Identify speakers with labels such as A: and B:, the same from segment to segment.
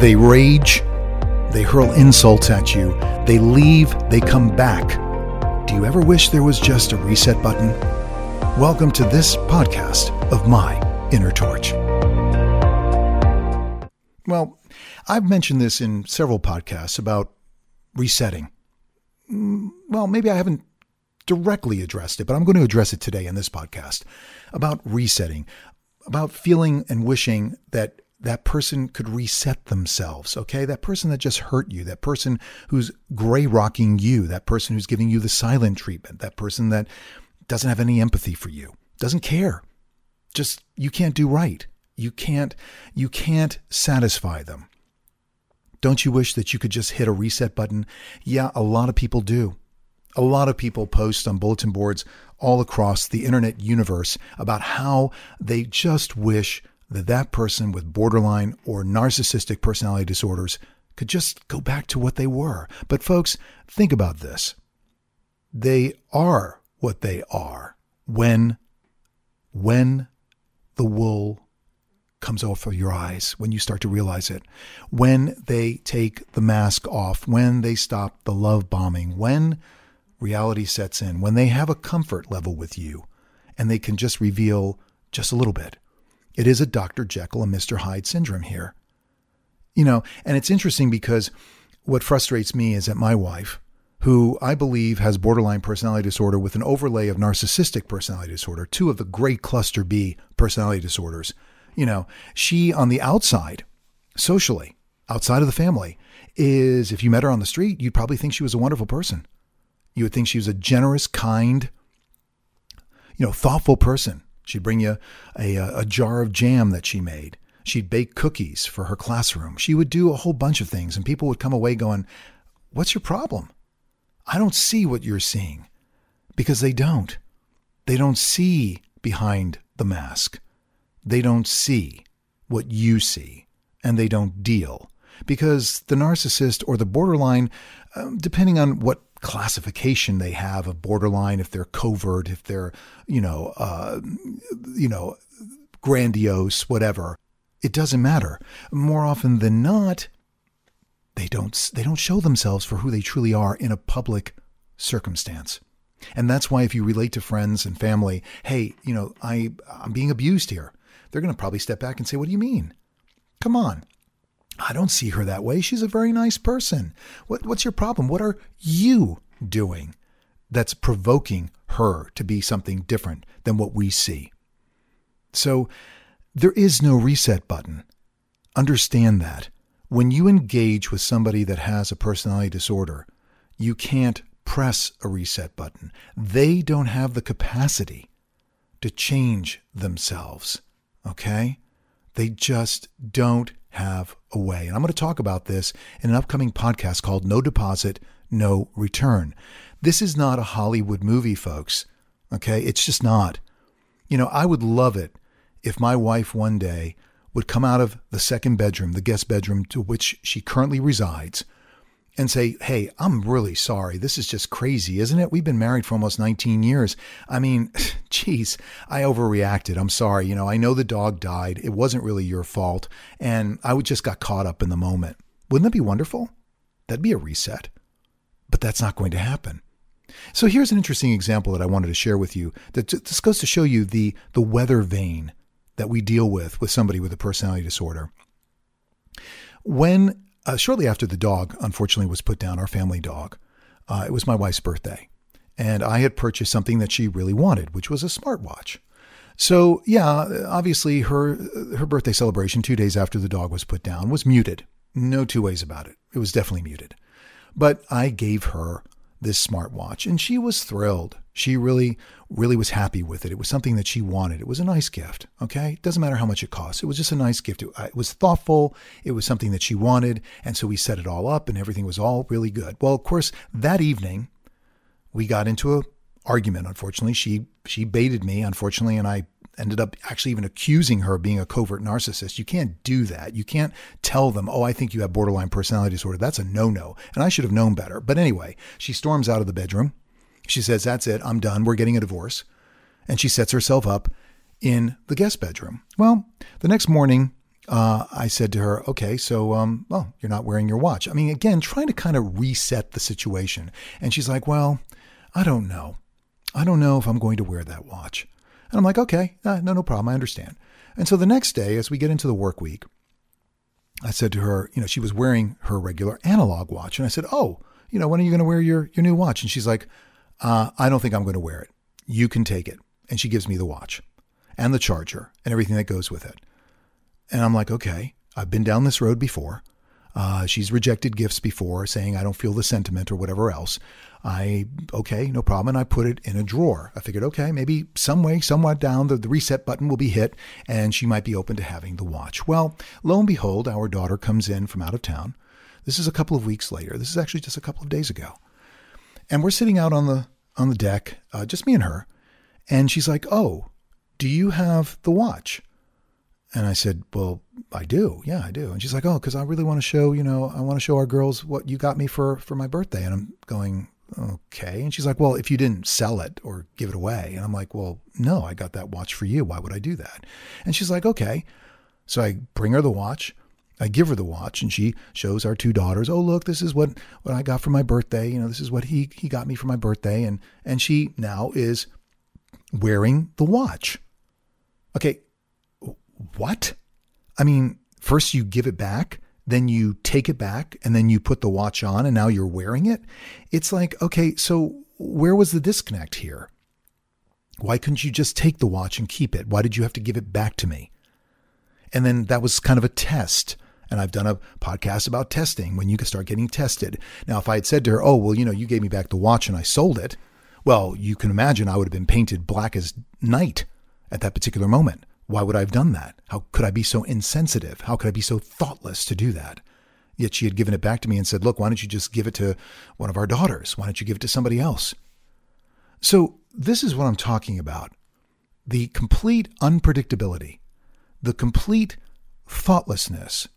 A: They rage, they hurl insults at you, they leave, they come back. Do you ever wish there was just a reset button? Welcome to this podcast of My Inner Torch. Well, I've mentioned this in several podcasts about resetting. Mm, well, maybe I haven't directly addressed it, but I'm going to address it today in this podcast about resetting, about feeling and wishing that that person could reset themselves, okay? That person that just hurt you, that person who's gray rocking you, that person who's giving you the silent treatment, that person that doesn't have any empathy for you, doesn't care. Just you can't do right. You can't you can't satisfy them. Don't you wish that you could just hit a reset button? Yeah, a lot of people do. A lot of people post on bulletin boards all across the internet universe about how they just wish that that person with borderline or narcissistic personality disorders could just go back to what they were. But folks, think about this. They are what they are when when the wool comes off of your eyes, when you start to realize it, when they take the mask off, when they stop the love bombing, when reality sets in, when they have a comfort level with you and they can just reveal just a little bit. It is a Dr. Jekyll and Mr. Hyde syndrome here. You know, and it's interesting because what frustrates me is that my wife, who I believe has borderline personality disorder with an overlay of narcissistic personality disorder, two of the great cluster B personality disorders, you know, she on the outside, socially, outside of the family, is if you met her on the street, you'd probably think she was a wonderful person. You would think she was a generous, kind, you know, thoughtful person. She'd bring you a, a, jar of jam that she made. She'd bake cookies for her classroom. She would do a whole bunch of things, and people would come away going, What's your problem? I don't see what you're seeing. Because they don't. They don't see behind the mask. They don't see what you see, and they don't deal. Because the narcissist or the borderline, um, depending on what classification they have of borderline, if they're covert, if they're, you know, uh, you know, grandiose, whatever. It doesn't matter. More often than not, they don't they don't show themselves for who they truly are in a public circumstance. And that's why if you relate to friends and family, hey, you know, I I'm being abused here. They're going to probably step back and say, "What do you mean? Come on. I don't see her that way. She's a very nice person. What, what's your problem? What are you doing that's provoking her to be something different than what we see? So there is no reset button. Understand that. When you engage with somebody that has a personality disorder, you can't press a reset button. They don't have the capacity to change themselves. Okay? They just don't have a way. And I'm going to talk about this in an upcoming podcast called No Deposit, No Return. This is not a Hollywood movie, folks. Okay? It's just not. You know, I would love it if my wife one day would come out of the second bedroom, the guest bedroom to which she currently resides, and say, Hey, I'm really sorry. This is just crazy, isn't it? We've been married for almost 19 years. I mean, geez, I overreacted. I'm sorry. You know, I know the dog died. It wasn't really your fault. And I just got caught up in the moment. Wouldn't that be wonderful? That'd be a reset. But that's not going to happen. So here's an interesting example that I wanted to share with you. That this goes to show you the the weather vane that we deal with with somebody with a personality disorder. When uh, shortly after the dog, unfortunately, was put down, our family dog, uh, it was my wife's birthday. And I had purchased something that she really wanted, which was a smartwatch. So, yeah, obviously, her, her birthday celebration, two days after the dog was put down, was muted. No two ways about it. It was definitely muted. But I gave her this smartwatch and she was thrilled. She really, really was happy with it. It was something that she wanted. It was a nice gift. Okay. It doesn't matter how much it costs. It was just a nice gift. It was thoughtful. It was something that she wanted. And so we set it all up and everything was all really good. Well, of course, that evening we got into a argument. Unfortunately, she, she baited me, unfortunately, and I ended up actually even accusing her of being a covert narcissist. You can't do that. You can't tell them, oh, I think you have borderline personality disorder. That's a no no. And I should have known better. But anyway, she storms out of the bedroom. She says, That's it. I'm done. We're getting a divorce. And she sets herself up in the guest bedroom. Well, the next morning, uh, I said to her, okay, so, um, well, you're not wearing your watch. I mean, again, trying to kind of reset the situation. And she's like, well, I don't know. I don't know if I'm going to wear that watch. And I'm like, okay, uh, no, no problem. I understand. And so the next day, as we get into the work week, I said to her, you know, she was wearing her regular analog watch. And I said, oh, you know, when are you going to wear your, your new watch? And she's like, uh, I don't think I'm going to wear it. You can take it. And she gives me the watch and the charger and everything that goes with it. And I'm like, okay, I've been down this road before. Uh, she's rejected gifts before, saying I don't feel the sentiment or whatever else. I okay, no problem, and I put it in a drawer. I figured, okay, maybe some way, somewhat down, the, the reset button will be hit, and she might be open to having the watch. Well, lo and behold, our daughter comes in from out of town. This is a couple of weeks later. This is actually just a couple of days ago, and we're sitting out on the on the deck, uh, just me and her, and she's like, "Oh, do you have the watch?" And I said, Well, I do. Yeah, I do. And she's like, Oh, because I really want to show, you know, I want to show our girls what you got me for for my birthday. And I'm going, Okay. And she's like, Well, if you didn't sell it or give it away. And I'm like, Well, no, I got that watch for you. Why would I do that? And she's like, Okay. So I bring her the watch. I give her the watch and she shows our two daughters, oh look, this is what, what I got for my birthday. You know, this is what he he got me for my birthday. And and she now is wearing the watch. Okay, what? I mean, first you give it back, then you take it back, and then you put the watch on, and now you're wearing it. It's like, okay, so where was the disconnect here? Why couldn't you just take the watch and keep it? Why did you have to give it back to me? And then that was kind of a test. And I've done a podcast about testing when you can start getting tested. Now, if I had said to her, oh, well, you know, you gave me back the watch and I sold it, well, you can imagine I would have been painted black as night at that particular moment. Why would I have done that? How could I be so insensitive? How could I be so thoughtless to do that? Yet she had given it back to me and said, Look, why don't you just give it to one of our daughters? Why don't you give it to somebody else? So, this is what I'm talking about the complete unpredictability, the complete thoughtlessness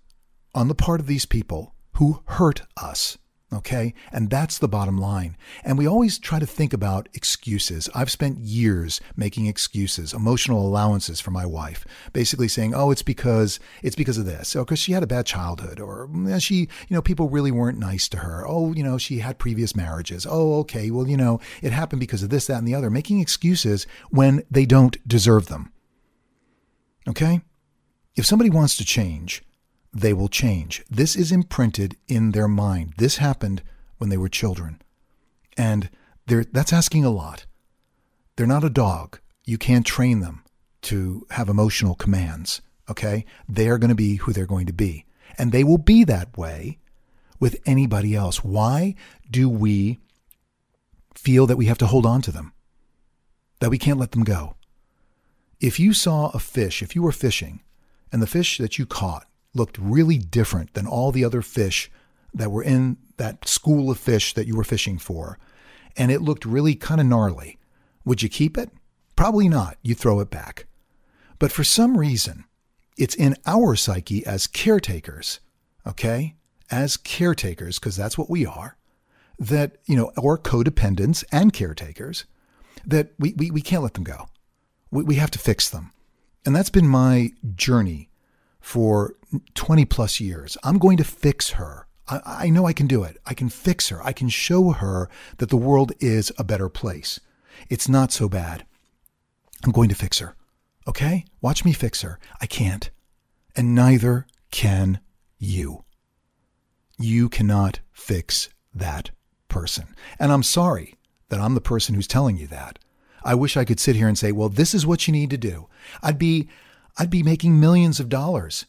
A: on the part of these people who hurt us Okay. And that's the bottom line. And we always try to think about excuses. I've spent years making excuses, emotional allowances for my wife, basically saying, oh, it's because, it's because of this. Oh, or because she had a bad childhood or she, you know, people really weren't nice to her. Oh, you know, she had previous marriages. Oh, okay. Well, you know, it happened because of this, that, and the other, making excuses when they don't deserve them. Okay. If somebody wants to change, they will change. This is imprinted in their mind. This happened when they were children. And that's asking a lot. They're not a dog. You can't train them to have emotional commands. Okay? They are going to be who they're going to be. And they will be that way with anybody else. Why do we feel that we have to hold on to them? That we can't let them go? If you saw a fish, if you were fishing, and the fish that you caught looked really different than all the other fish that were in that school of fish that you were fishing for, and it looked really kind of gnarly. Would you keep it? Probably not. You throw it back. But for some reason, it's in our psyche as caretakers, okay? As caretakers, because that's what we are, that, you know, or codependents and caretakers, that we, we, we can't let them go. We, we have to fix them. And that's been my journey for 20 plus years. I'm going to fix her. I, I, know I can do it. I can fix her. I can show her that the world is a better place. It's not so bad. I'm going to fix her. Okay? Watch me fix her. I can't. And neither can you. You cannot fix that person. And I'm sorry that I'm the person who's telling you that. I wish I could sit here and say, well, this is what you need to do. I'd be I'd be making millions of dollars.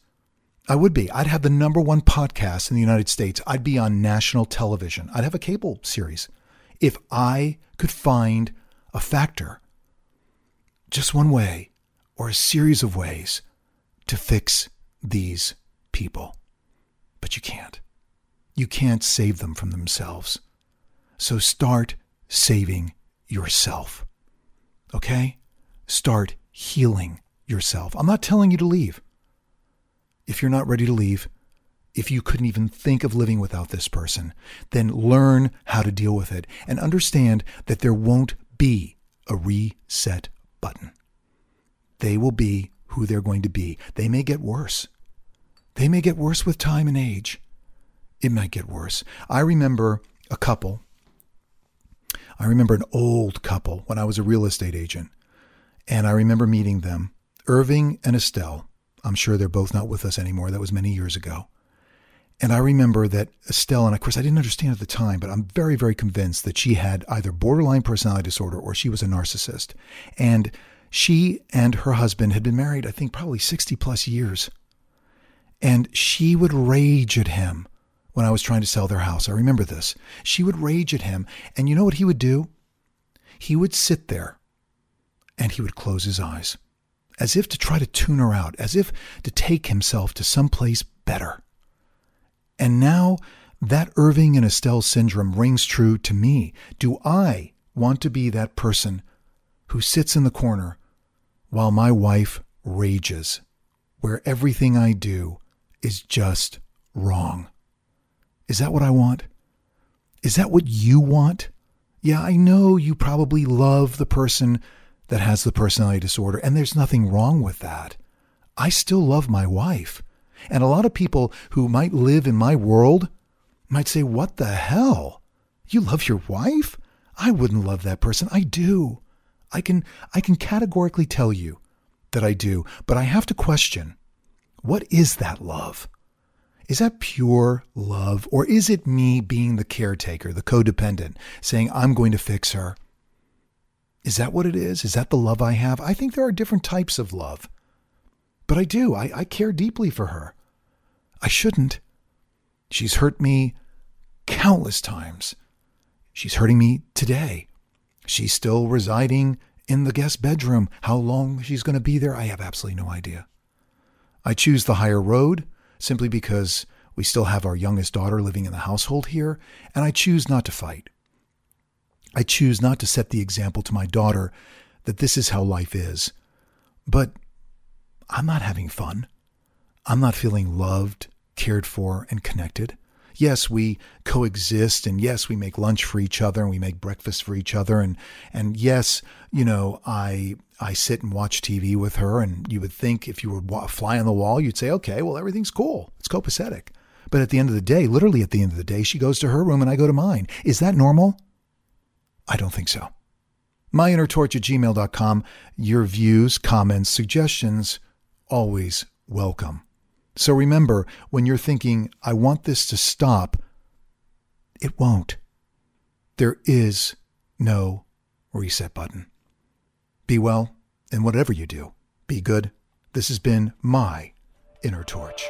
A: I would be. I'd have the number one podcast in the United States. I'd be on national television. I'd have a cable series. If I could find a factor, just one way or a series of ways to fix these people. But you can't. You can't save them from themselves. So start saving yourself. Okay? Start healing yourself. I'm not telling you to leave. If you're not ready to leave, if you couldn't even think of living without this person, then learn how to deal with it and understand that there won't be a reset button. They will be who they're going to be. They may get worse. They may get worse with time and age. It might get worse. I remember a couple. I remember an old couple when I was a real estate agent. And I remember meeting them, Irving and Estelle. I'm sure they're both not with us anymore. That was many years ago. And I remember that Estelle, and of course I didn't understand at the time, but I'm very, very convinced that she had either borderline personality disorder or she was a narcissist. And she and her husband had been married, I think, probably 60 plus years. And she would rage at him when I was trying to sell their house. I remember this. She would rage at him. And you know what he would do? He would sit there and he would close his eyes as if to try to tune her out, as if to take himself to some place better. And now that Irving and Estelle syndrome rings true to me. Do I want to be that person who sits in the corner while my wife rages, where everything I do is just wrong? Is that what I want? Is that what you want? Yeah, I know you probably love the person that has the personality disorder, and there's nothing wrong with that. I still love my wife. And a lot of people who might live in my world might say, What the hell? You love your wife? I wouldn't love that person. I do. I can I can categorically tell you that I do, but I have to question what is that love? Is that pure love or is it me being the caretaker, the codependent, saying I'm going to fix her? Is that what it is? Is that the love I have? I think there are different types of love. But I do. I, I care deeply for her. I shouldn't. She's hurt me countless times. She's hurting me today. She's still residing in the guest bedroom. How long she's going to be there, I have absolutely no idea. I choose the higher road simply because we still have our youngest daughter living in the household here, and I choose not to fight. I choose not to set the example to my daughter that this is how life is. But I'm not having fun. I'm not feeling loved, cared for, and connected. Yes, we coexist and yes, we make lunch for each other and we make breakfast for each other and and yes, you know, I I sit and watch TV with her and you would think if you were fly on the wall, you'd say, "Okay, well everything's cool. It's copacetic." But at the end of the day, literally at the end of the day, she goes to her room and I go to mine. Is that normal? I don't think so. MyInnerTorch at gmail.com. Your views, comments, suggestions, always welcome. So remember, when you're thinking, I want this to stop, it won't. There is no reset button. Be well, and whatever you do, be good. This has been my inner torch.